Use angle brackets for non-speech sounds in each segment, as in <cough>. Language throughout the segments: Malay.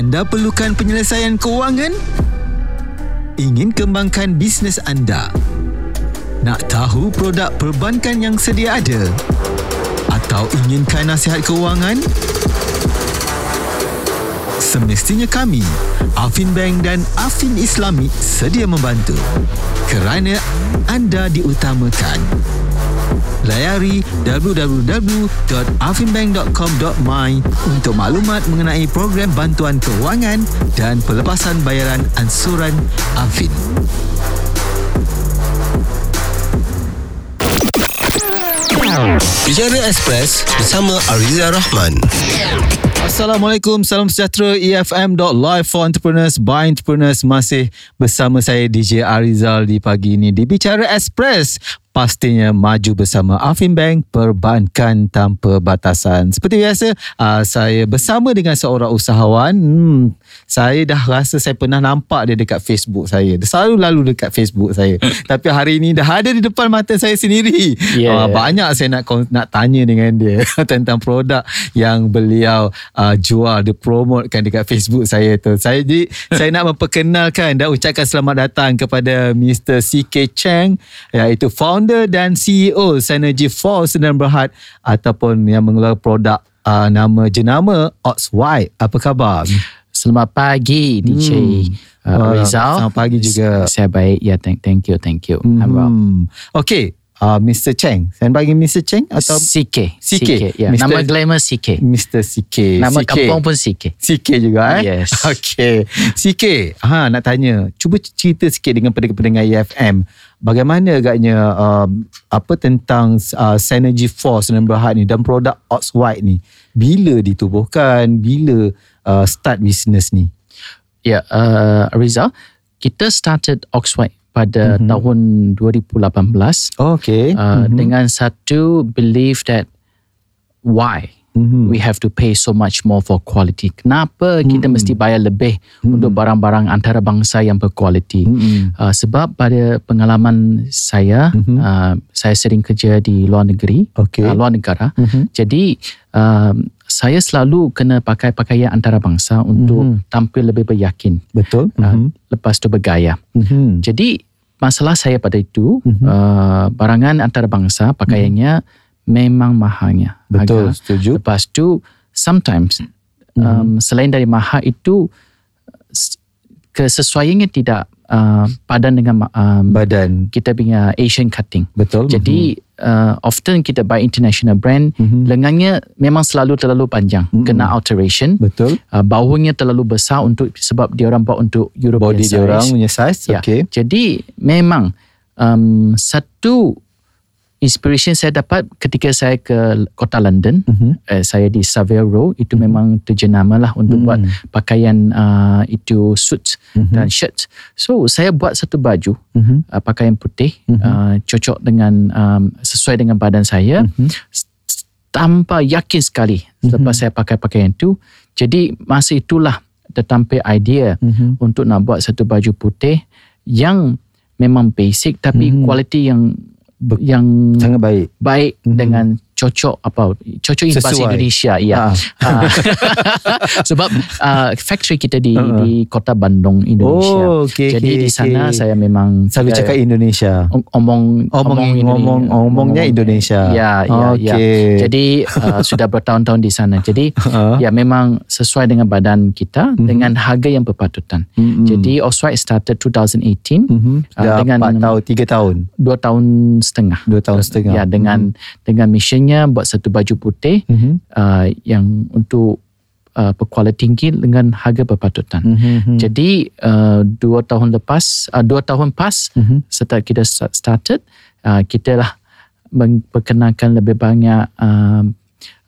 Anda perlukan penyelesaian kewangan? Ingin kembangkan bisnes anda? Nak tahu produk perbankan yang sedia ada? Atau inginkan nasihat kewangan? Semestinya kami, Afin Bank dan Afin Islamic sedia membantu. Kerana anda diutamakan. Layari www.afinbank.com.my untuk maklumat mengenai program bantuan kewangan dan pelepasan bayaran ansuran Afin. Bicara Express bersama Ariza Rahman. Assalamualaikum, salam sejahtera EFM.live for entrepreneurs by entrepreneurs masih bersama saya DJ Arizal di pagi ini di Bicara Express pastinya maju bersama Afin Bank Perbankan Tanpa Batasan. Seperti biasa, uh, saya bersama dengan seorang usahawan. Hmm, saya dah rasa saya pernah nampak dia dekat Facebook saya. Dia selalu lalu dekat Facebook saya. <laughs> Tapi hari ini dah ada di depan mata saya sendiri. Yeah. Uh, banyak saya nak nak tanya dengan dia <laughs> tentang produk yang beliau uh, jual, dia promotekan dekat Facebook saya tu. Saya jadi <laughs> saya nak memperkenalkan dan ucapkan selamat datang kepada Mr. CK Cheng iaitu founder dan CEO Synergy Force dan Berhad ataupun yang mengeluarkan produk uh, nama jenama Ox White. Apa khabar? Selamat pagi DJ Hmm. uh, Rizal. selamat pagi juga. Saya baik. Ya, thank thank you, thank you. I'm well. Hmm. Okay, uh, Mr. Cheng. Saya bagi Mr. Cheng atau CK. CK. Ya. Mr. Nama glamour CK. Mr. CK. Nama CK. kampung pun CK. CK juga eh? Yes. <laughs> Okay. CK, ha, nak tanya. Cuba cerita sikit dengan pendengar-pendengar EFM. Bagaimana agaknya um, apa tentang uh, Synergy Force dan Berhad ni dan produk Ox White ni. Bila ditubuhkan? Bila uh, start business ni? Ya, uh, Rizal. Kita started Oxford pada Mhm. tahun 2018 Okay. uh, dengan satu belief that why Mhm. we have to pay so much more for quality. Kenapa kita Hmm. mesti bayar lebih untuk barang-barang antarabangsa yang berkualiti? Mm-mm. Uh, sebab pada pengalaman saya, Mhm. uh, saya sering kerja di luar negeri, Okay. uh, luar negara. Mhm. Jadi um, saya selalu kena pakai pakaian antarabangsa untuk Mhm. tampil lebih beryakin. Betul. Uh, Mhm. Lepas tu bergaya. Mhm. Jadi masalah saya pada itu Mhm. uh, barangan antarabangsa pakaiannya memang mahalnya. Betul, harga. setuju. Lepas tu sometimes um, selain dari mahal itu kesesuaiannya tidak uh, padan dengan um, Badan. kita punya Asian cutting. Betul. Jadi uh, often kita buy international brand Mhm. lengannya memang selalu terlalu panjang Mhm. kena alteration. Betul. Uh, bahunya terlalu besar untuk sebab dia orang buat untuk European Body size. dia orang punya size. Ya. Okay. Jadi memang um, satu inspiration saya dapat ketika saya ke kota London. Mhm. Uh, saya di Savile Row itu memang terjenama lah untuk Mhm. buat pakaian uh, itu suit Mhm. dan shirt. So saya buat satu baju Mhm. uh, pakaian putih Mhm. uh, cocok dengan um, sesuai dengan badan saya Mhm. S- tanpa yakin sekali selepas saya pakai pakaian itu. Jadi masa itulah tertampil idea Mhm. untuk nak buat satu baju putih yang memang basic tapi Mhm. kualiti yang yang Sangat baik. baik Mhm. dengan cocok apa cocok in bahasa. Indonesia ya Ah. Ah. <laughs> sebab uh, factory kita di Uh-uh. di kota Bandung Indonesia Oh, okay, jadi okay, di sana okay. saya memang Selalu saya cakap Indonesia. om- omong Omong, Indonesia. ngomong, omongnya Indonesia. ya ya ya Okay. jadi uh, <laughs> sudah bertahun-tahun di sana jadi Ah. ya memang sesuai dengan badan kita Mhm. dengan harga yang berpatutan Mm-mm. jadi Oswald started 2018 Mhm. Ah, Dah dengan- empat tahun, tiga tahun. dua tahun setengah Dua tahun setengah. ya dengan dengan missionnya buat satu baju putih Mhm. uh, yang untuk uh, berkualiti tinggi dengan harga berpatutan. Mhm. Jadi uh, dua tahun lepas, uh, dua tahun pas Mhm. setelah kita start- started, uh, kita lah memperkenalkan lebih banyak um,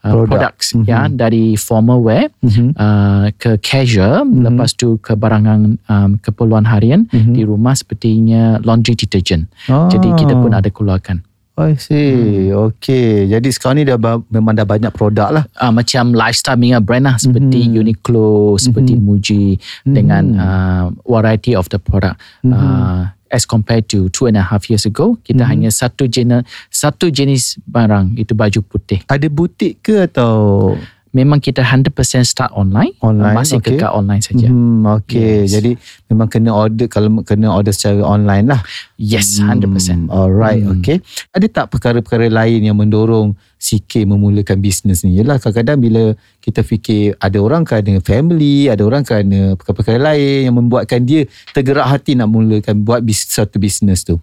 uh, Produk. products Mhm. ya dari formal wear Mhm. uh, ke casual, Mhm. lepas tu ke barangan um, keperluan harian Mhm. di rumah sepertinya laundry detergent. Jadi kita pun Ah. ada keluarkan. I see. Hmm. Okay. Jadi sekarang ni dah ba- memang dah banyak produk lah. uh, macam lifestyle punya brand lah seperti Mhm. Uniqlo, seperti Mhm. Muji Mhm. dengan uh, variety of the product. Mhm. Uh, as compared to two and a half years ago, kita Mhm. hanya satu jenis satu jenis barang itu baju putih. Ada butik ke atau memang kita 100% start online, Online, masih okay. kekal online saja. Hmm, okay. Yes. Jadi memang kena order kalau kena order secara online lah. Yes, 100%. Hmm, alright, Hmm. okay. Ada tak perkara-perkara lain yang mendorong CK memulakan bisnes ni? Yelah kadang-kadang bila kita fikir ada orang kerana family, ada orang kerana perkara-perkara lain yang membuatkan dia tergerak hati nak mulakan buat bis, satu bisnes tu.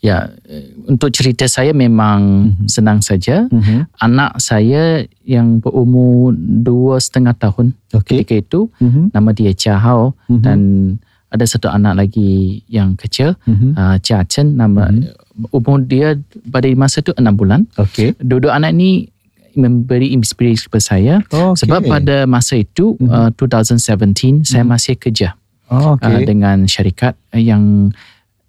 Ya, untuk cerita saya memang senang saja. Mm-hmm. Anak saya yang berumur dua setengah tahun Okay. ketika itu, Mm-hmm. nama dia Chia Hao Mhm. dan ada satu anak lagi yang kecil, Mm-hmm. uh, Chia Chen, nama umur dia pada masa itu enam bulan. Okay. Dua-dua anak ni memberi inspirasi kepada saya Okay. sebab pada masa itu uh, 2017 saya masih kerja Oh, uh, okay. dengan syarikat yang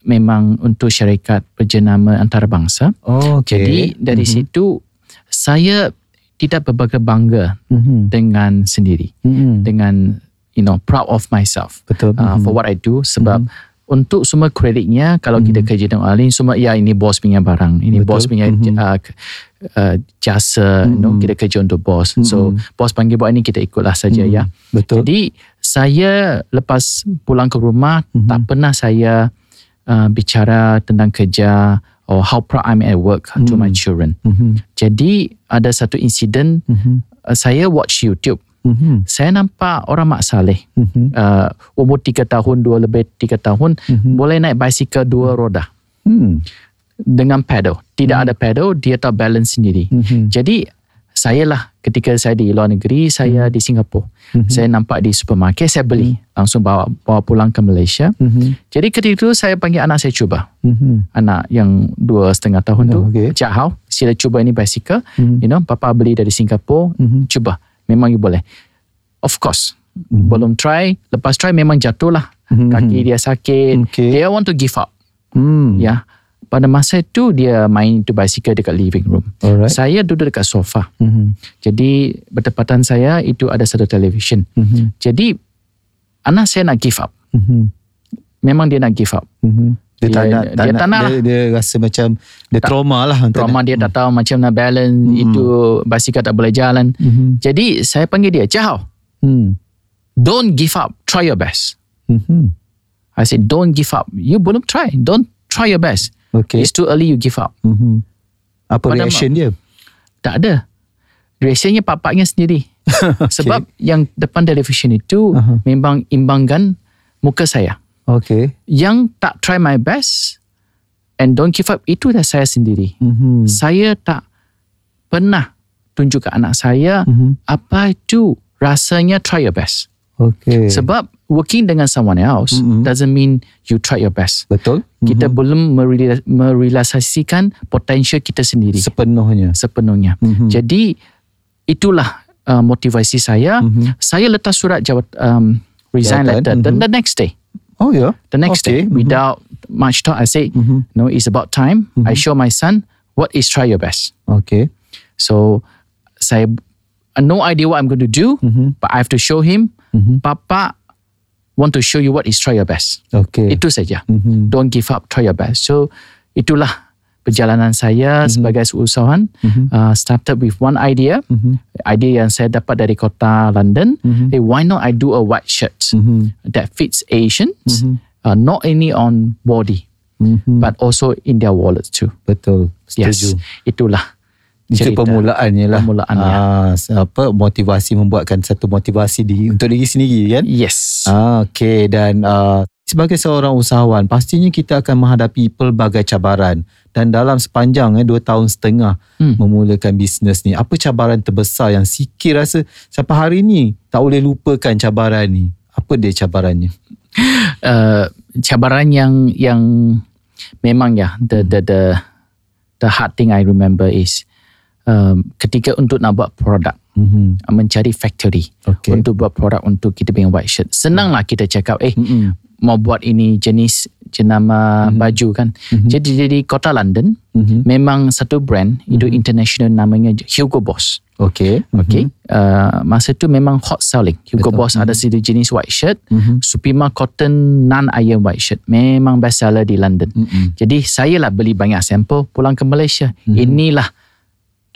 memang untuk syarikat berjenama antarabangsa. oh, okay. Jadi dari situ saya tidak berbagai bangga Mm-hmm. dengan sendiri, Mm-hmm. dengan you know proud of myself Betul. uh, for what I do sebab untuk semua kreditnya kalau kita kerja dengan orang lain semua ya ini bos punya barang, ini Betul. bos punya Mhm. uh, uh, jasa, you know, Mhm. kita kerja untuk bos. So bos panggil buat ini kita ikutlah saja Mhm. ya. Betul. Jadi saya lepas pulang ke rumah Mhm. tak pernah saya uh, bicara tentang kerja or how proud I'm at work to my children. Mm-hmm. Jadi ada satu insiden Mm-hmm. uh, saya watch YouTube. Mm-hmm. Saya nampak orang Mak Saleh Mm-hmm. uh, umur 3 tahun, dua lebih 3 tahun Mhm. boleh naik basikal dua roda Hmm. dengan pedal. Tidak ada pedal, dia tahu balance sendiri. Mhm. Jadi saya lah ketika saya di luar negeri, saya di Singapura. Mhm. Saya nampak di supermarket, saya beli. Langsung bawa bawa pulang ke Malaysia. Mhm. Jadi ketika itu saya panggil anak saya cuba. Mhm. Anak yang dua setengah tahun tu. Oh, okay. Cak Hao, sila cuba ini basikal. Mhm. You know, papa beli dari Singapura. Mhm. Cuba. Memang you boleh. Of course. Mhm. Belum try. Lepas try memang jatuh lah. Mhm. Kaki dia sakit. Okay. Dia want to give up. Hmm. Ya. Pada masa itu dia main tu basikal dekat living room. Alright. Saya duduk dekat sofa. Mhm. Jadi bertepatan saya itu ada satu television. Mhm. Jadi anak saya nak give up. Mhm. Memang dia nak give up. Mhm. Dia, tak Dia- tak dia nak, tak nak dia, dia rasa macam dia trauma lah. tak Trauma dia tak tahu macam nak balance itu basikal tak boleh jalan. Mhm. Jadi saya panggil dia, "Jahau, Hmm. don't give up. Try your best." Mhm. I said, "Don't give up. You belum try. Don't try your best. Okay. It's too early you give up." Mhm. Apa Pada reaction dia? Tak ada. Reaksinya papaknya sendiri. <laughs> Sebab yang depan television itu Aha. memang imbangkan muka saya. Okay. Yang tak try my best and don't give up itu dah saya sendiri. Mhm. Saya tak pernah tunjuk ke anak saya Mhm. apa itu rasanya try your best. Okay. Sebab working dengan someone else Mhm. doesn't mean you try your best. Betul. Kita belum merela- merealisasikan potensial kita sendiri Sepenuhnya. sepenuhnya. Mhm. Jadi itulah uh, motivasi saya. Mhm. Saya letak surat jawat um, resign Jawatan, letter the, mhm. the next day. Oh ya. The next Okay, day mhm. without much thought I say Mhm. no it's about time. I show my son what is try your best. Okay. So saya no idea what I'm going to do, Mhm. but I have to show him. Mhm. Papa want to show you what is try your best. Okay. Itu saja. Mhm. Don't give up, try your best. So itulah perjalanan saya sebagai usahawan. Uh, started with one idea, Mhm. idea yang saya dapat dari kota London. Mhm. Hey, why not I do a white shirt Mhm. that fits Asians, Mhm. uh, not only on body Mhm. but also in their wallets too. Betul. Yes, Setuju. Itulah Itu cerita. permulaannya lah. Permulaannya. Ah, apa motivasi membuatkan satu motivasi di untuk diri sendiri kan? Yes. Ah, okay dan uh, sebagai seorang usahawan pastinya kita akan menghadapi pelbagai cabaran dan dalam sepanjang eh dua tahun setengah Hmm. memulakan bisnes ni apa cabaran terbesar yang Siki rasa sampai hari ni tak boleh lupakan cabaran ni apa dia cabarannya uh, <laughs> cabaran yang yang memang ya the the the the hard thing I remember is um, ketika untuk nak buat produk mm-hmm. uh, mencari factory Okay. untuk buat produk untuk kita punya white shirt senanglah kita cakap eh Mm-mm. mau buat ini jenis jenama baju kan jadi di kota London Mhm. memang satu brand itu international namanya Hugo Boss okay Okay. Uh, masa tu memang hot selling. Hugo Betul. Boss ada satu jenis white shirt. Mhm. Supima Cotton non-iron white shirt. Memang best seller di London. Mm-mm. Jadi saya lah beli banyak sampel pulang ke Malaysia. Inilah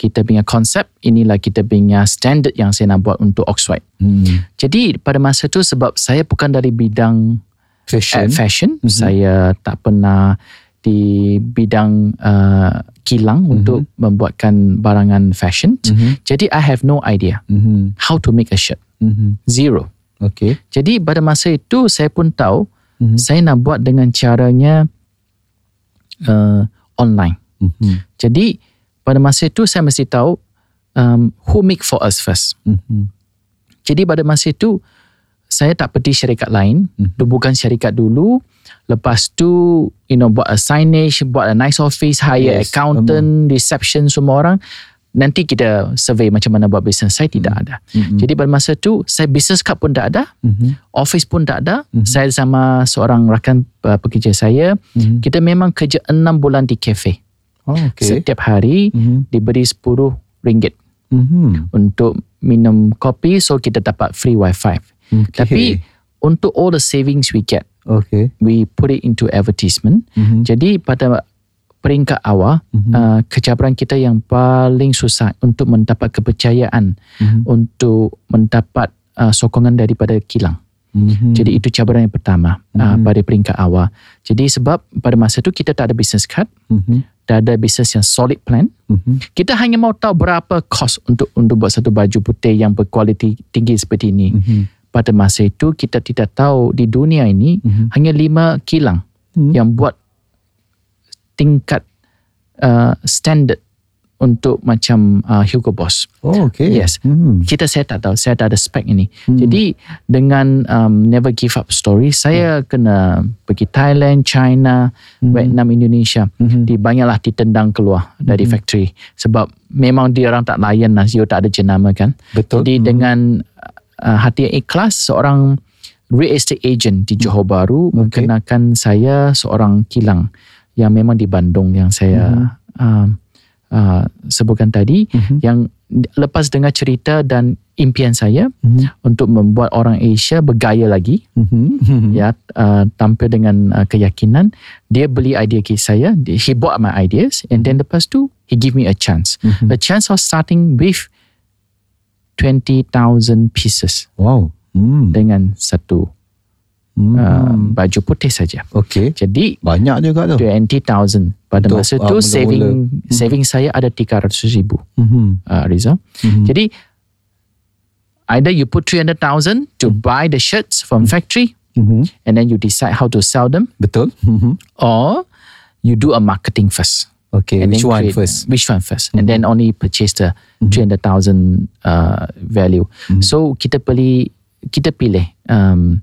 kita punya konsep, inilah kita punya standard yang saya nak buat untuk Oxwhite. Hmm. Jadi pada masa tu sebab saya bukan dari bidang Fashion. fashion, fashion mm-hmm. saya tak pernah di bidang uh, kilang mm-hmm. untuk membuatkan barangan fashion. Mhm. Jadi I have no idea Mhm. how to make a shirt. Mhm. Zero. Okay. Jadi pada masa itu saya pun tahu Mhm. saya nak buat dengan caranya uh, online. Mhm. Jadi pada masa itu saya mesti tahu um, who make for us first. Mhm. Jadi pada masa itu saya tak pergi syarikat lain, Mhm. mm-hmm. syarikat dulu. Lepas tu you know buat a signage, buat a nice office, hire Yes, accountant, reception semua orang. Nanti kita survey macam mana buat bisnes. Saya tidak ada. Mhm. Jadi pada masa tu saya business card pun tak ada, Mhm. office pun tak ada. Mhm. Saya sama seorang rakan uh, pekerja saya, Mhm. kita memang kerja enam bulan di kafe. Oh, okay. Setiap hari Mhm. diberi 10 ringgit Mhm. untuk minum kopi so kita dapat free wifi. Okay. Tapi untuk all the savings we get, Okay. we put it into advertisement. Mhm. Jadi pada peringkat awal, Mhm. uh, kecabaran kita yang paling susah untuk mendapat kepercayaan, Mhm. untuk mendapat uh, sokongan daripada kilang. Mhm. Jadi itu cabaran yang pertama uh, Mhm. pada peringkat awal. Jadi sebab pada masa itu kita tak ada business card, Mhm. Tak ada business yang solid plan. Mhm. Kita hanya mau tahu berapa cost untuk untuk buat satu baju putih yang berkualiti tinggi seperti ini. Mhm. Pada masa itu kita tidak tahu di dunia ini Mhm. hanya lima kilang Mhm. yang buat tingkat uh, standard untuk macam uh, Hugo Boss. Oh, okay. Yes. Mhm. Kita saya tak tahu, saya tak ada spek ini. Hmm. Jadi dengan um, never give up story, saya kena pergi Thailand, China, Hmm. Vietnam, Indonesia. Mhm. Di banyaklah ditendang keluar dari Hmm. factory sebab memang dia orang tak layan lah, you tak ada jenama kan. Betul. Jadi Mhm. dengan uh, hati yang ikhlas seorang real estate agent di Johor Bahru Hmm. Okay. mengenakan saya seorang kilang yang memang di Bandung yang saya um, uh, sebutkan tadi Mhm. yang lepas dengar cerita dan impian saya Mhm. untuk membuat orang Asia bergaya lagi Mhm. ya uh, tampil dengan uh, keyakinan dia beli idea ke saya he bought my ideas and then lepas tu he give me a chance Mhm. a chance of starting with 20,000 pieces Wow. Hmm. dengan satu Hmm. uh, baju putih saja Okay. jadi Banyak juga tu. 20,000 pada Untuk, masa uh, tu mula-mula. saving saving saya ada 300 ribu Mhm. uh, Rizal Mhm. Jadi either you put 300,000 to buy the shirts from factory Mhm. and then you decide how to sell them Betul. Mhm. or you do a marketing first. Okay. and Which one create- first? Which one 1st And then only purchase the 300,000 uh, value. Mhm. So kita pilih kita pilih um,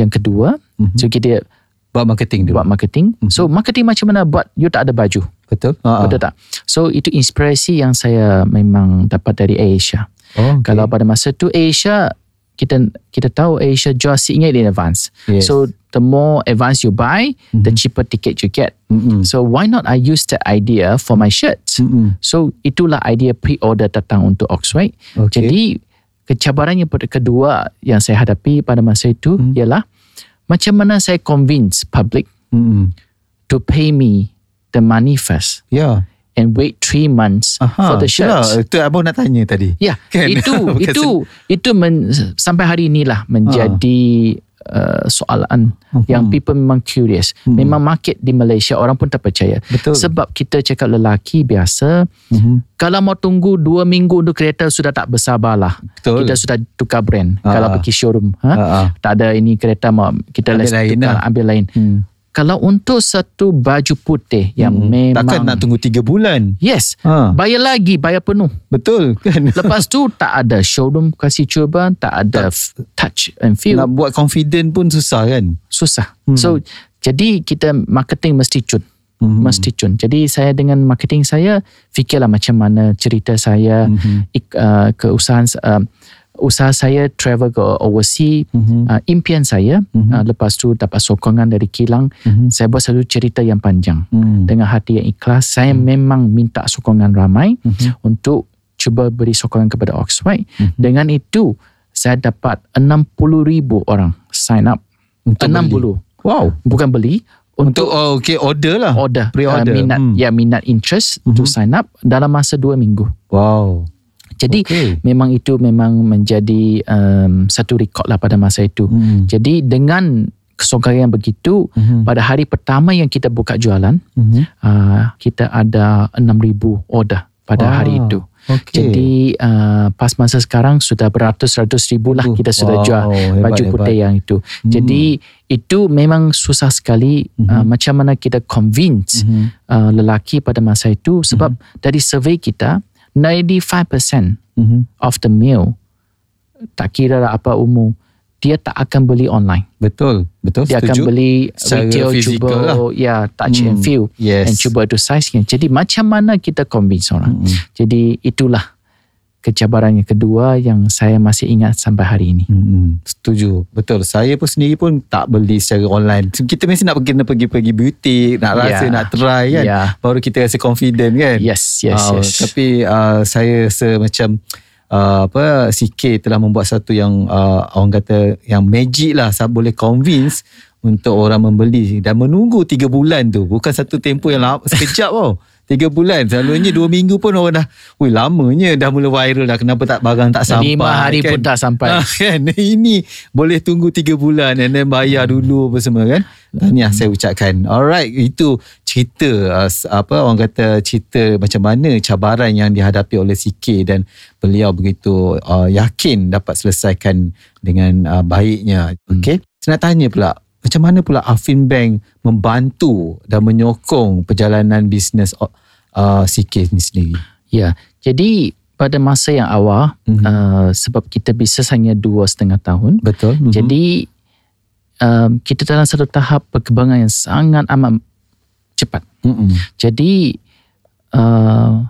yang kedua. Mhm. So kita Buat marketing dulu. buat marketing. So marketing macam mana buat you tak ada baju. Betul. Ah. Betul tak? So itu inspirasi yang saya memang dapat dari Asia. Oh, okay. Kalau pada masa tu Asia kita kita tahu Asia jual seatnya in advance. Yes. So the more advance you buy, the Mhm. cheaper ticket you get. Mhm. So why not I use that idea for my shirts? Mhm. So itulah idea pre-order datang untuk Oxwhite. Okay. Jadi kecabaran yang kedua yang saya hadapi pada masa itu Mhm. ialah macam mana saya convince public Mhm. to pay me the money first Ya. and wait three months for the itulah. shirts. Itu abang nak tanya tadi. Ya, Kan? itu <laughs> itu itu men, sampai hari inilah menjadi uh, soalan Mhm. yang people memang curious. Mhm. Memang market di Malaysia orang pun tak percaya. Betul. Sebab kita cakap lelaki biasa, Mhm. kalau mau tunggu dua minggu untuk kereta sudah tak bersabarlah. Betul. Kita sudah tukar brand. Ah. Kalau pergi showroom, ha? Ah, ah. tak ada ini kereta mau kita Ambil lain tukar, lah. ambil lain. Hmm. Kalau untuk satu baju putih yang Hmm. memang Takkan nak tunggu tiga bulan. Yes, Ha. bayar lagi, bayar penuh. Betul kan? <laughs> Lepas tu tak ada showroom kasih cuba, tak ada f- touch and feel. nak buat confident pun susah kan? Susah. Hmm. So jadi kita marketing mesti cun. Mhm. Mesti cun. Jadi saya dengan marketing saya fikirlah macam mana cerita saya Mhm. ik, uh, keusahaan uh, usaha saya travel ke overseas Mhm. uh, impian saya Mhm. uh, lepas tu dapat sokongan dari kilang Mhm. saya buat satu cerita yang panjang Hmm. dengan hati yang ikhlas saya memang minta sokongan ramai Mhm. untuk cuba beri sokongan kepada Oxford. Mhm. Dengan itu, saya dapat 60 ribu orang sign up. Untuk 60. Wow. Bukan beli, Untuk oh, okay order lah. order, pre-order. Uh, minat, Hmm. ya minat interest Mhm. to sign up dalam masa dua minggu. Wow. Jadi Okay. memang itu memang menjadi um, satu rekod lah pada masa itu. Hmm. Jadi dengan kesokongan yang begitu, Mhm. pada hari pertama yang kita buka jualan, Mhm. uh, kita ada 6,000 order pada Wow. hari itu. Okay. Jadi uh, pas masa sekarang sudah beratus-ratus ribu lah Uh, kita sudah wow, jual hebat, baju hebat. putih yang itu. Hmm. Jadi itu memang susah sekali uh, macam mana kita convince Mhm. uh, lelaki pada masa itu sebab dari survey kita 95% Mhm. of the male tak kira lah apa umur dia tak akan beli online. Betul. Betul. Dia setuju. akan beli Secara retail cuba lah. ya touch and Hmm, feel yes. and cuba tu size-nya. Jadi macam mana kita convince orang. Hmm. Jadi itulah kecabaran yang kedua yang saya masih ingat sampai hari ini. Hmm, setuju. Betul. Saya pun sendiri pun tak beli secara online. Kita mesti nak pergi nak pergi-pergi butik, nak rasa, Ya. nak try kan. Ya. Baru kita rasa confident kan. Yes, yes, Ah, yes. Tapi uh, saya rasa macam uh, apa CK telah membuat satu yang uh, orang kata yang magic lah saya boleh convince untuk orang membeli dan menunggu tiga bulan tu bukan satu tempoh yang lama, sekejap tau tiga bulan. Selalunya dua minggu pun orang dah wih lamanya dah mula viral dah. Kenapa tak barang tak sampai? Lima hari pun tak sampai. Ah, kan? <laughs> Ini boleh tunggu tiga bulan and then bayar dulu apa semua kan? Tahniah saya ucapkan. Alright itu cerita uh, s- apa orang kata cerita macam mana cabaran yang dihadapi oleh CK dan beliau begitu uh, yakin dapat selesaikan dengan uh, baiknya. Okey? Saya nak tanya pula macam mana pula Afin Bank membantu dan menyokong perjalanan bisnes uh, CK ni sendiri Ya, jadi pada masa yang awal Mhm. uh, sebab kita bisnes hanya dua setengah tahun, betul Mhm. jadi um, kita dalam satu tahap perkembangan yang sangat amat cepat. Mm-mm. Jadi uh,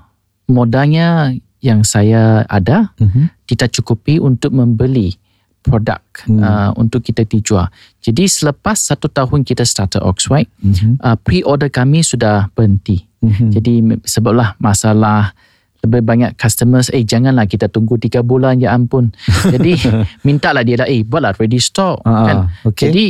modalnya yang saya ada Mhm. tidak cukupi untuk membeli produk Hmm. uh, untuk kita dijual. Jadi selepas satu tahun kita started Oxwhite, Mhm. uh, pre-order kami sudah berhenti. Mhm. Jadi sebablah masalah lebih banyak customers, eh janganlah kita tunggu tiga bulan, ya ampun. <laughs> Jadi mintalah dia lah, eh buatlah ready stock. Ah, kan? okay. Jadi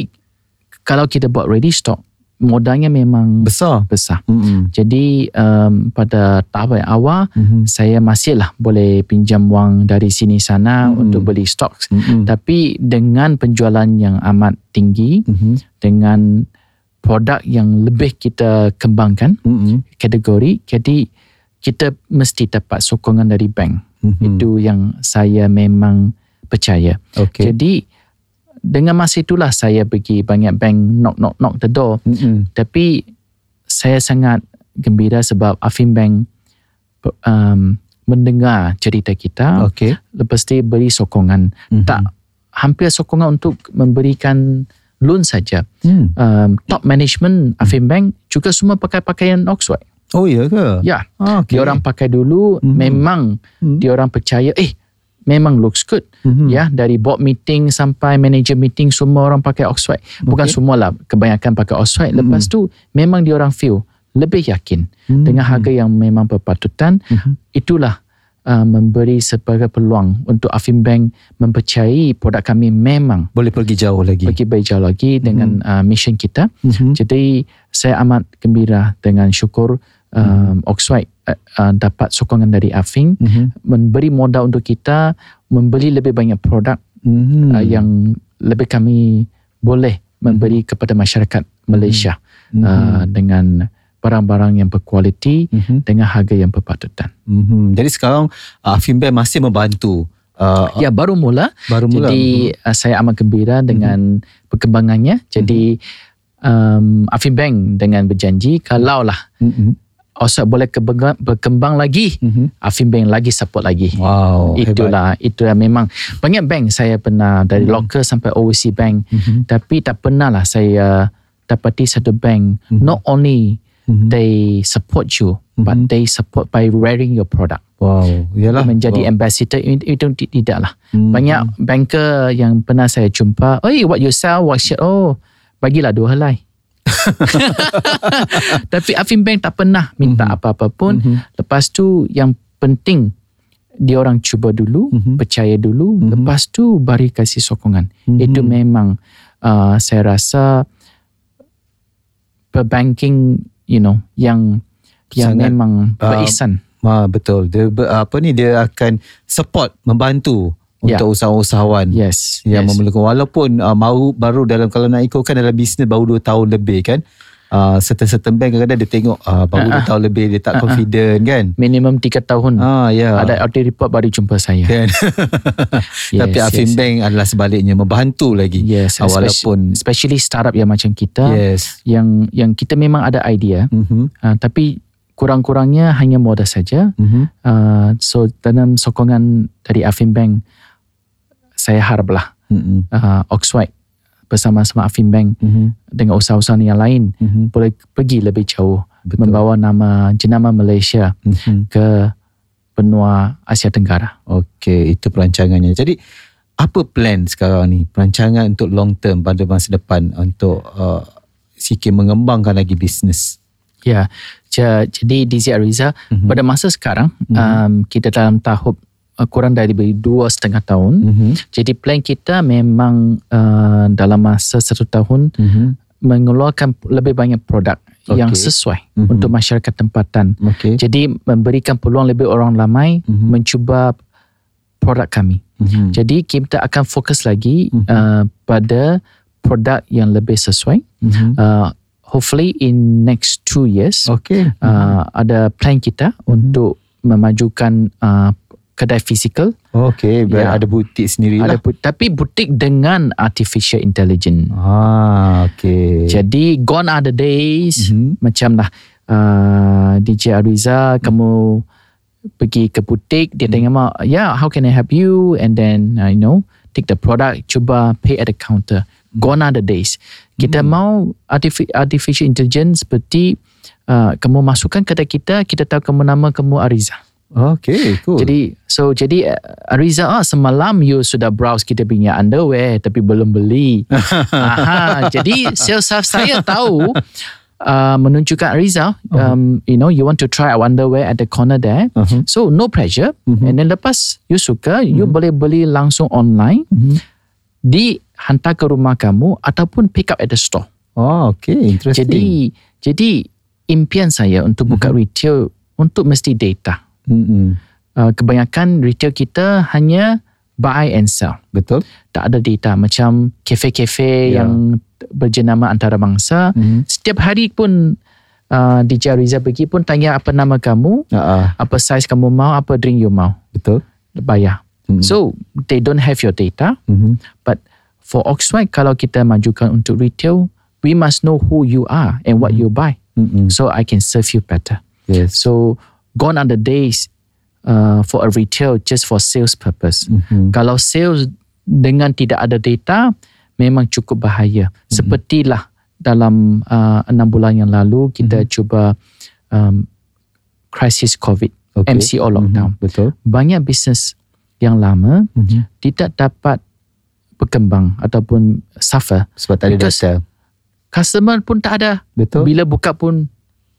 kalau kita buat ready stock, modalnya memang besar besar. Mm-mm. Jadi um, pada tahap yang awal, Mhm. saya masihlah boleh pinjam wang dari sini sana Hmm. untuk beli stok. Mm-mm. Tapi dengan penjualan yang amat tinggi, Mhm. dengan produk yang lebih kita kembangkan, Mm-mm. kategori, jadi kita mesti dapat sokongan dari bank. Mhm. Itu yang saya memang percaya. Okay. Jadi dengan masa itulah saya pergi banyak bank knock knock knock the door. Mm-mm. Tapi saya sangat gembira sebab Afin Bank um, mendengar cerita kita. Okay. Lepas tu beri sokongan. Mhm. Tak hampir sokongan untuk memberikan loan saja. Hmm. Um, top management Afin Bank juga semua pakai pakaian Oxford. Oh ya ke? Ya, Ah, okay. dia orang pakai dulu Mhm. memang Mhm. dia orang percaya eh memang looks good. Mhm. Ya, dari board meeting sampai manager meeting semua orang pakai Oxford. Bukan Okay. semua lah, kebanyakan pakai Oxford. Lepas tu memang dia orang feel lebih yakin Mhm. dengan harga yang memang berpatutan. Mhm. Itulah uh, memberi sebagai peluang untuk Afin Bank mempercayai produk kami memang Boleh pergi jauh lagi. pergi lebih jauh lagi dengan uh, mission kita. Mhm. Jadi saya amat gembira dengan syukur um, Oxwhite uh, dapat sokongan dari Afin Mhm. memberi modal untuk kita membeli lebih banyak produk Mhm. uh, yang lebih kami boleh memberi kepada masyarakat Malaysia Mhm. uh, dengan barang-barang yang berkualiti Mhm. dengan harga yang berpatutan. Mhm. Jadi sekarang uh, Fimban masih membantu uh, Ya baru mula baru mula. Jadi uh, saya amat gembira dengan perkembangannya. Jadi um, Afin Bank dengan berjanji kalaulah Mhm. Osat boleh kebega- berkembang lagi, Mhm. Afin Bank lagi support lagi. Wow, hebat. itulah itulah memang banyak bank saya pernah dari Mhm. local sampai overseas bank Mhm. tapi tak pernah lah saya dapati satu bank Mhm. not only Mhm. they support you but Mhm. they support by wearing your product Wow, yalah. menjadi wow. ambassador itu, itu tidak lah Mhm. banyak banker yang pernah saya jumpa, oh what you sell, what shit, oh bagilah dua helai. <laughs> Tapi Afin Bank tak pernah minta Mhm. apa-apa pun. Mhm. Lepas tu yang penting dia orang cuba dulu, Mhm. percaya dulu, Mhm. lepas tu bari kasih sokongan. Mhm. Itu memang uh, saya rasa perbanking you know yang yang Sangat, memang uh, berihsan. Ah betul. Dia apa ni dia akan support membantu Ya. untuk usahawan-usahawan yes. yang yes. memerlukan walaupun uh, baru baru dalam kalau nak ikutkan dalam bisnes baru 2 tahun lebih kan. Uh, certain-certain bank kadang-kadang dia tengok uh, baru Ah, 2 tahun lebih dia tak confident kan. minimum 3 tahun. Ah ya. Ada audit report baru jumpa saya. kan. <laughs> Tapi Yes, Afin yes. Bank adalah sebaliknya membantu lagi. Yes, Ah, walaupun especially startup yang macam kita yes. yang yang kita memang ada idea Mhm. uh, tapi kurang-kurangnya hanya modal saja. Mhm. Uh, so dalam sokongan dari Afin Bank saya haraplah Mhm. uh, Oxwhite bersama-sama Afin Bank Mhm. dengan usaha-usaha yang lain Mhm. boleh pergi lebih jauh Betul. membawa nama jenama Malaysia Mhm. ke benua Asia Tenggara. Okey, itu perancangannya. Jadi apa plan sekarang ni? Perancangan untuk long term pada masa depan untuk uh, sikit mengembangkan lagi bisnes. Ya, ja- jadi DZ Ariza Mhm. pada masa sekarang um, kita dalam tahap uh, kurang dari dua setengah tahun. Mhm. Jadi plan kita memang uh, dalam masa satu tahun Mhm. mengeluarkan lebih banyak produk Okey. yang sesuai Mhm. untuk masyarakat tempatan. Okey. Jadi memberikan peluang lebih orang ramai Mhm. mencuba produk kami. Mhm. Jadi kita akan fokus lagi Mhm. uh, pada produk yang lebih sesuai. Mhm. Uh, hopefully in next two years Okey. uh, ada plan kita Mhm. untuk memajukan uh, kedai fizikal. Okey, Ya. ada butik sendirilah. Ada but, tapi butik dengan artificial intelligence. Ah, okey. Jadi gone are the days Mhm. macam lah uh, DJ Ariza kamu pergi ke butik dia tanya mak yeah how can I help you and then uh, you know take the product cuba pay at the counter gone are the days kita mau artifi- artificial intelligence seperti uh, kamu masukkan kedai kita kita tahu kamu nama kamu Ariza Okey, cool. jadi so jadi uh, Ariza ah semalam you sudah browse kita punya underwear tapi belum beli. <laughs> Aha, jadi sales staff saya tahu uh, menunjukkan Ariza um, you know you want to try our underwear at the corner there. Uh-huh. So no pressure Mhm. and then lepas you suka you boleh beli langsung online Mhm. dihantar ke rumah kamu ataupun pick up at the store. Oh, okey, interesting. Jadi jadi impian saya untuk buka retail untuk mesti data. Mhm. uh, kebanyakan retail kita hanya buy and sell. betul. Tak ada data macam kafe-kafe Ya. yang berjenama antarabangsa. Mhm. Setiap hari pun uh, DJ Riza pergi pun tanya apa nama kamu, ah, apa size kamu mau, apa drink you mau. betul. Bayar. Mhm. So, they don't have your data. Mhm. But for Oxwhite, kalau kita majukan untuk retail, we must know who you are and what you buy. Mhm. So, I can serve you better. Yes. So gone are the days uh, for a retail just for sales purpose. Mhm. Kalau sales dengan tidak ada data memang cukup bahaya. Sepertilah dalam uh, enam bulan yang lalu kita cuba um, crisis COVID, Okey. MCO lockdown. Mhm. Betul. Banyak bisnes yang lama Mhm. tidak dapat berkembang ataupun suffer. Sebab tak ada data. Customer pun tak ada. Betul. Bila buka pun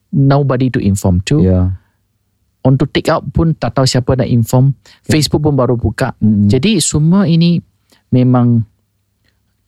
nobody to inform to. Ya. Untuk take out pun tak tahu siapa nak inform. Facebook pun baru buka. Mm. Jadi semua ini memang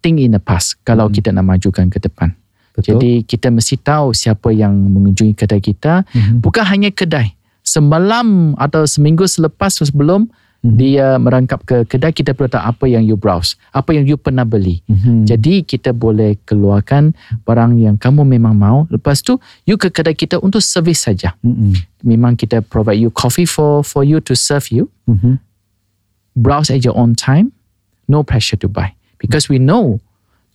thing in the past kalau kita nak majukan ke depan. Betul. Jadi kita mesti tahu siapa yang mengunjungi kedai kita. Mhm. Bukan hanya kedai. Semalam atau seminggu selepas sebelum Mhm. dia merangkap ke kedai kita perlu tahu apa yang you browse. Apa yang you pernah beli. Mhm. Jadi kita boleh keluarkan barang yang kamu memang mau. Lepas tu you ke kedai kita untuk servis saja Mhm. memang kita provide you coffee for for you to serve you. Mhm. Browse at your own time, no pressure to buy because we know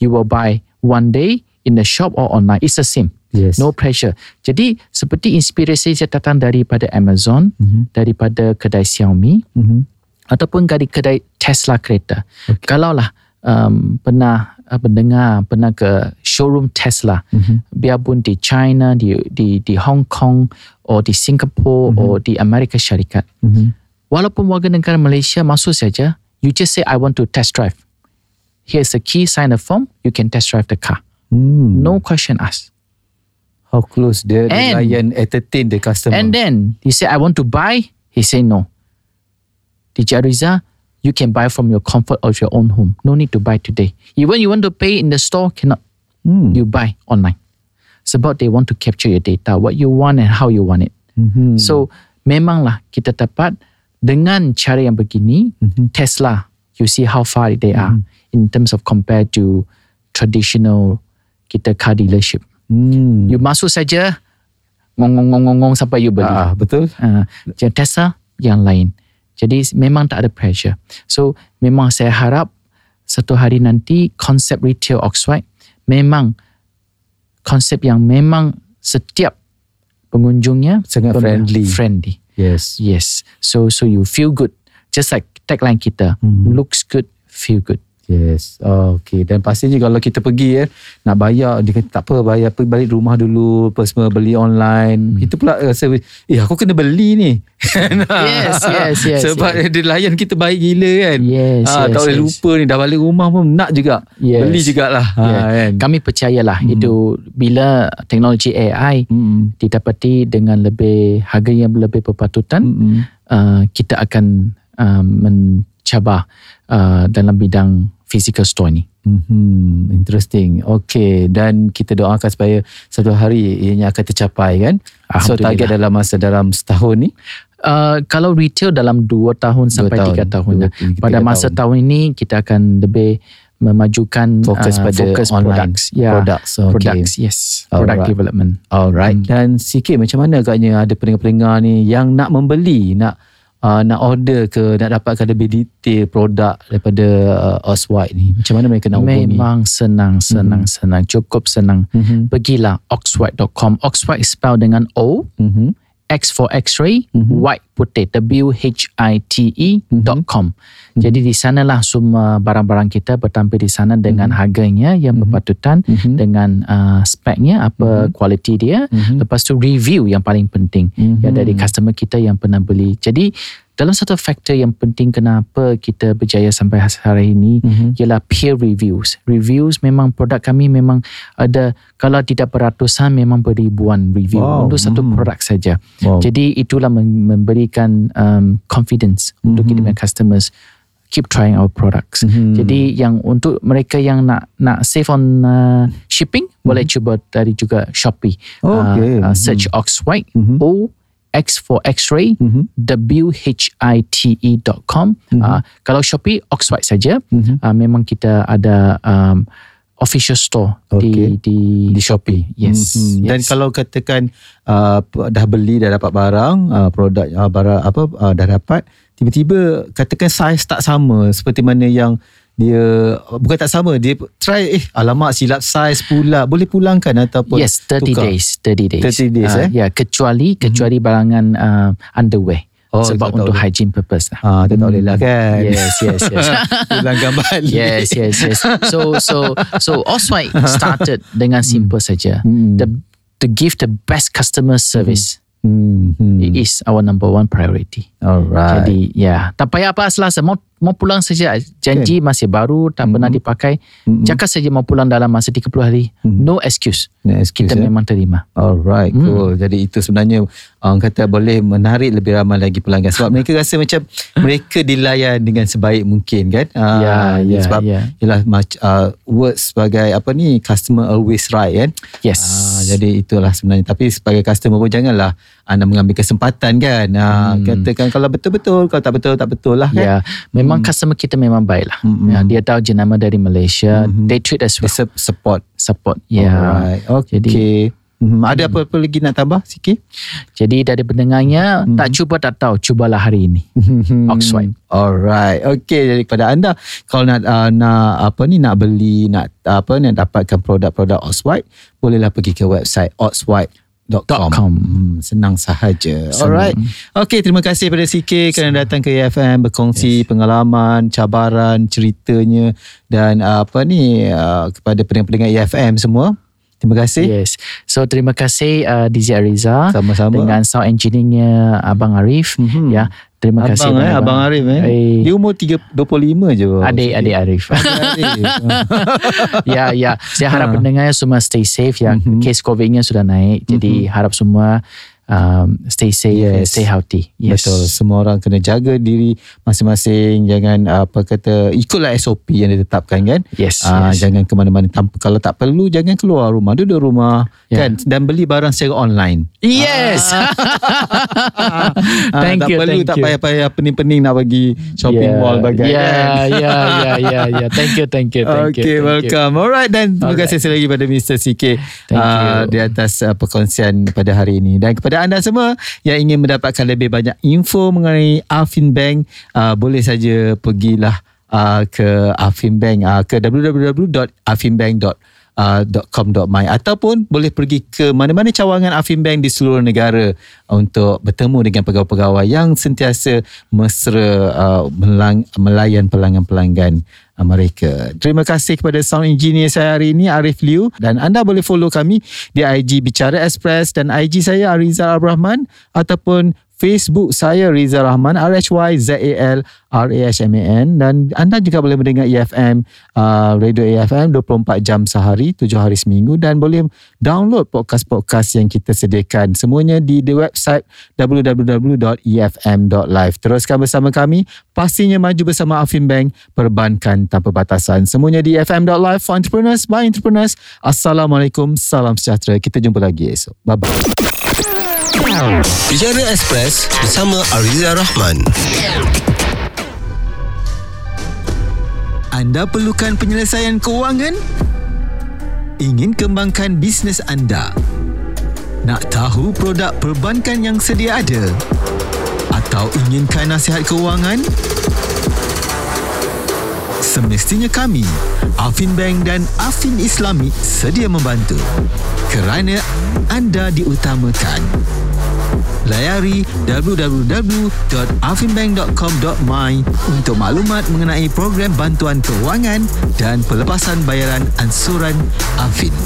you will buy one day in the shop or online. It's the same. Yes. No pressure. Jadi seperti inspirasi saya datang daripada Amazon, Mhm. daripada kedai Xiaomi Mhm. Ataupun dari kedai Tesla kereta. Okay. Kalaulah um, pernah uh, mendengar pernah ke showroom Tesla, Mhm. biarpun di China, di di di Hong Kong, or di Singapore, Mhm. or di Amerika Syarikat. Mhm. Walaupun warga negara Malaysia masuk saja, you just say I want to test drive. Here's the key, sign a form, you can test drive the car. Hmm. No question asked. How close dia And- layan entertain the customer. And then he say I want to buy, he say no. Di Jariza, you can buy from your comfort of your own home. No need to buy today. Even you want to pay in the store, cannot. Hmm. You buy online. sebab they want to capture your data, what you want and how you want it. Mhm. So memanglah kita dapat dengan cara yang begini Mhm. Tesla you see how far they are in terms of compared to traditional kita car dealership. Hmm. You masuk saja ngong-ngong-ngong sampai you beli. Ah, betul. Uh, Tesla yang lain. Jadi memang tak ada pressure. So memang saya harap satu hari nanti konsep retail Oxwhite memang konsep yang memang setiap pengunjungnya Sangat friendly. Friendly. Yes. Yes. So so you feel good. Just like tagline kita, Mhm. looks good, feel good. Yes. Oh, okay. Dan pastinya kalau kita pergi eh, nak bayar, dia kata tak apa, bayar pergi balik rumah dulu, apa semua beli online. Hmm. Kita pula rasa, eh aku kena beli ni. <laughs> Yes, yes, yes, Sebab yes. dia layan kita baik gila kan. Yes, Ah, yes, tak boleh yes. lupa ni, dah balik rumah pun nak juga. Yes. Beli jugalah. Yeah. Ha, kan. Kami percayalah itu bila teknologi AI Hmm. didapati dengan lebih harga yang lebih berpatutan, Hmm. uh, kita akan uh, mencabar uh, dalam bidang physical store ni. Hmm, interesting. Okay, dan kita doakan supaya satu hari ianya akan tercapai kan. So target dalam masa dalam setahun ni. Uh, kalau retail dalam 2 tahun sampai tahun. 3 tahun. Dua, Dua, tiga Pada masa tahun. tahun ini kita akan lebih memajukan Fokus uh, pada fokus online products. Yeah, products, okay. products. Yes, product Alright. development. Alright. Dan sikit macam mana agaknya ada pendengar-pendengar ni yang nak membeli, nak uh, nak order ke, nak dapatkan lebih detail produk daripada uh, Oswhite ni. Macam mana mereka nak hubungi? Memang senang, senang, senang. Cukup senang. Mhm. Pergilah oxwhite.com. Oxwhite is spelled dengan O, Mhm. X for X-ray, Mhm. white putih, W-H-I-T-E E dot com. Mhm. Jadi di sanalah semua barang-barang kita bertampil di sana dengan harganya yang berpatutan, Mhm. dengan uh, speknya, apa kualiti dia. Mhm. Lepas tu review yang paling penting Mhm. yang dari customer kita yang pernah beli. Jadi dalam satu faktor yang penting kenapa kita berjaya sampai hari ini Mhm. ialah peer reviews. Reviews memang produk kami memang ada kalau tidak beratusan memang beribuan review Wow. untuk satu Mhm. produk saja. Wow. Jadi itulah mem- memberikan um, confidence untuk Mhm. kita punya customers keep trying our products. Mhm. Jadi yang untuk mereka yang nak nak save on uh, shipping boleh cuba dari juga Shopee. Mhm. Okay. Uh, uh, search Oxwhite Mhm. O X for X-ray Mhm. W-H-I-T-E.com Mhm. uh, Kalau Shopee Oxwhite saja Mhm. uh, Memang kita ada um, Official store Okay. di, di di Shopee. Yes, Mhm. Dan yes. kalau katakan uh, dah beli dah dapat barang, uh, produk uh, barang apa uh, dah dapat, tiba-tiba katakan saiz tak sama seperti mana yang dia bukan tak sama dia try eh alamak silap saiz pula boleh pulangkan ataupun Yes 30 tukar? days 30 days 30 days, uh, eh? Ya kecuali Kecuali barangan uh, Underwear Oh, Sebab untuk boleh. hygiene purpose lah Ah, tak boleh lah kan. Yes yes yes <laughs> Pulangkan balik. <laughs> Yes, yes, yes. So, so, so Oswald started dengan <laughs> simple saja. Hmm. The to give the best customer service Hmm. hmm. it is our number one priority. Alright. Jadi, ya, tak payah apa selasa mau mau pulang saja. Janji masih baru, tak pernah dipakai. Hmm. Cakap saja mau pulang dalam masa 30 hari. No excuse. No excuse, Kita eh? memang terima. Alright, Hmm. cool. Jadi itu sebenarnya orang kata boleh menarik lebih ramai lagi pelanggan sebab <laughs> mereka rasa macam mereka dilayan dengan sebaik mungkin kan. Ah, Ya, ya, sebab ya. ialah uh, words sebagai apa ni customer always right kan. Yes. Ah, jadi itulah sebenarnya tapi sebagai customer pun janganlah anda mengambil kesempatan kan. Ah, katakan kalau betul-betul, kalau tak betul tak betul lah kan. Hmm. Ya, memang customer kita memang baik lah. Hmm, Ya, dia tahu jenama dari Malaysia. They treat us with su- support. support. Ya. Alright. Okay. Jadi Hmm, ada apa-apa lagi nak tambah sikit? Jadi dari pendengarnya Hmm. tak cuba tak tahu, cubalah hari ini. Oxwhite. Alright. Okay, jadi kepada anda kalau nak uh, nak apa ni nak beli nak apa nak dapatkan produk-produk Oxwhite, bolehlah pergi ke website oxwhite.com. com. Hmm, senang sahaja. Senang. Alright. Okay, terima kasih pada CK kerana datang ke EFM berkongsi pengalaman, cabaran, ceritanya dan uh, apa ni uh, kepada pendengar-pendengar EFM semua. Terima kasih. Yes. So terima kasih uh, DJ Ariza Sama-sama. dengan sound engineer Abang Arif. Mhm. Ya, terima kasih Abang eh, Abang Arif eh. Eh, Dia umur 3, 25 je. adik adik Arif. Adik. <laughs> ya ya. Saya harap Ha. pendengarnya semua stay safe ya. Mhm. Case COVID-nya sudah naik. Jadi harap semua um, stay safe and Yes. stay healthy. Yes. Betul. Semua orang kena jaga diri masing-masing. Jangan apa kata ikutlah SOP yang ditetapkan kan. Yes, Ah, yes. Jangan ke mana-mana tanpa kalau tak perlu jangan keluar rumah. Duduk rumah Yeah. kan dan beli barang secara online. Yes. Ah, <laughs> Thank tak you, perlu thank tak you. payah-payah pening-pening nak pergi shopping yeah, mall bagai yeah, kan. yeah, yeah, yeah, <laughs> yeah. Thank you, thank you, thank you. okay, thank you. welcome. Alright dan terima kasih sekali lagi pada Mr. CK Thank ah, you. di atas uh, perkongsian pada hari ini. Dan kepada anda semua yang ingin mendapatkan lebih banyak info mengenai Afin Bank, uh, boleh saja pergilah uh, ke Afin Bank uh, ke www.afinbank.com uh, ataupun boleh pergi ke mana-mana cawangan Afin Bank di seluruh negara untuk bertemu dengan pegawai-pegawai yang sentiasa mesra uh, melang, melayan pelanggan-pelanggan mereka. Terima kasih kepada sound engineer saya hari ini Arif Liu dan anda boleh follow kami di IG Bicara Express dan IG saya Arizal Abrahman ataupun Facebook saya Rizal Rahman R-H-Y-Z-A-L-R-A-H-M-A-N dan anda juga boleh mendengar EFM uh, Radio EFM 24 jam sehari 7 hari seminggu. Dan boleh download podcast-podcast yang kita sediakan. Semuanya di, di website www.efm.live teruskan bersama kami. Pastinya maju bersama Afin Bank perbankan tanpa batasan. Semuanya di efm.live for entrepreneurs by entrepreneurs. Assalamualaikum salam sejahtera. Kita jumpa lagi esok. Bye bye Bicara Express bersama Ariza Rahman. Anda perlukan penyelesaian keuangan? Ingin kembangkan bisnes anda? Nak tahu produk perbankan yang sedia ada? Atau inginkan nasihat keuangan? Semestinya kami, Afin Bank dan Afin Islami sedia membantu kerana anda diutamakan. Layari www.afinbank.com.my untuk maklumat mengenai program bantuan kewangan dan pelepasan bayaran ansuran Afin.